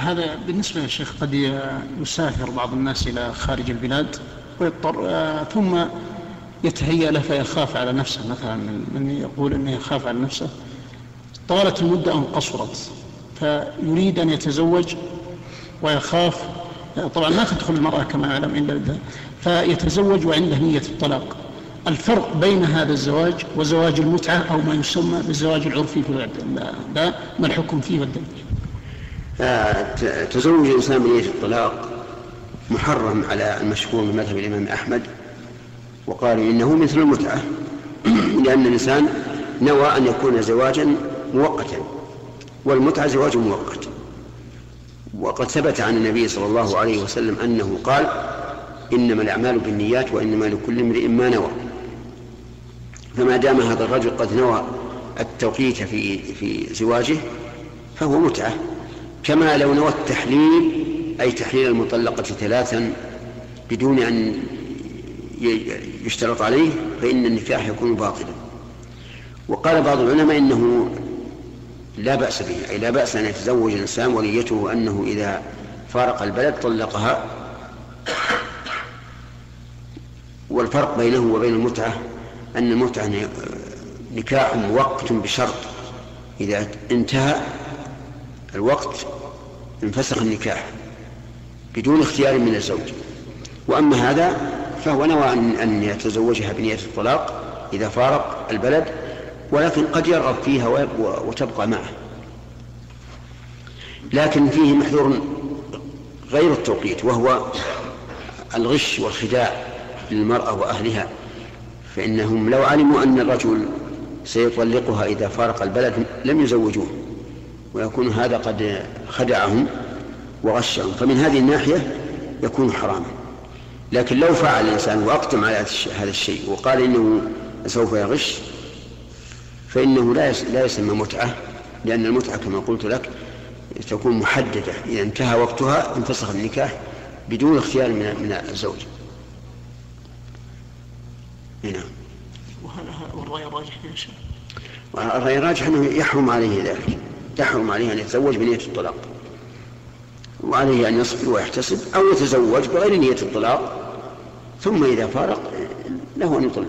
هذا بالنسبة يا شيخ قد يسافر بعض الناس إلى خارج البلاد ويضطر آه، ثم يتهيأ له فيخاف على نفسه. مثلا من يقول أنه يخاف على نفسه طالت المدة أم قصرت فيريد أن يتزوج ويخاف. طبعا ما تدخل المرأة كما نعلم إلا فيتزوج وعنده نية الطلاق. الفرق بين هذا الزواج وزواج المتعة أو ما يسمى بالزواج العرفي في لا ما الحكم فيه والدليل؟ تزوج الإنسان بنية الطلاق محرم على المشهور من مذهب الإمام أحمد وقالوا إنه مثل المتعة لأن الإنسان نوى أن يكون زواجا مؤقتا والمتعة زواج مؤقت. وقد ثبت عن النبي صلى الله عليه وسلم أنه قال إنما الأعمال بالنيات وإنما لكل امرئ ما نوى. فما دام هذا الرجل قد نوى التوقيت في في زواجه فهو متعة. كما لو نوى التحليل أي تحليل المطلقة ثلاثا بدون أن يشترط عليه فإن النكاح يكون باطلا. وقال بعض العلماء إنه لا بأس به أي لا بأس أن يتزوج الإنسان وليته أنه إذا فارق البلد طلقها. والفرق بينه وبين المتعة أن المتعة نكاح مؤقت بشرط إذا انتهى الوقت انفسخ النكاح بدون اختيار من الزوج. وأما هذا فهو نوى أن يتزوجها بنية الطلاق إذا فارق البلد ولكن قد يرغب فيها وتبقى معه. لكن فيه محذور غير التوقيت وهو الغش والخداع للمرأة وأهلها. فإنهم لو علموا أن الرجل سيطلقها إذا فارق البلد لم يزوجوه. ويكون هذا قد خدعهم وغشهم فمن هذه الناحية يكون حراما لكن لو فعل الإنسان وأقدم على هذا الشيء وقال إنه سوف يغش فإنه لا لا يسمى متعة لأن المتعة كما قلت لك تكون محددة إذا انتهى وقتها انفسخ النكاح بدون اختيار من من الزوج. نعم. والرأي الراجح يا شيخ. الرأي الراجح أنه يحرم عليه ذلك يحرم عليه أن يتزوج بنية الطلاق. وعليه أن يصبر ويحتسب أو يتزوج بغير نية الطلاق ثم إذا فارق له أن يطلق.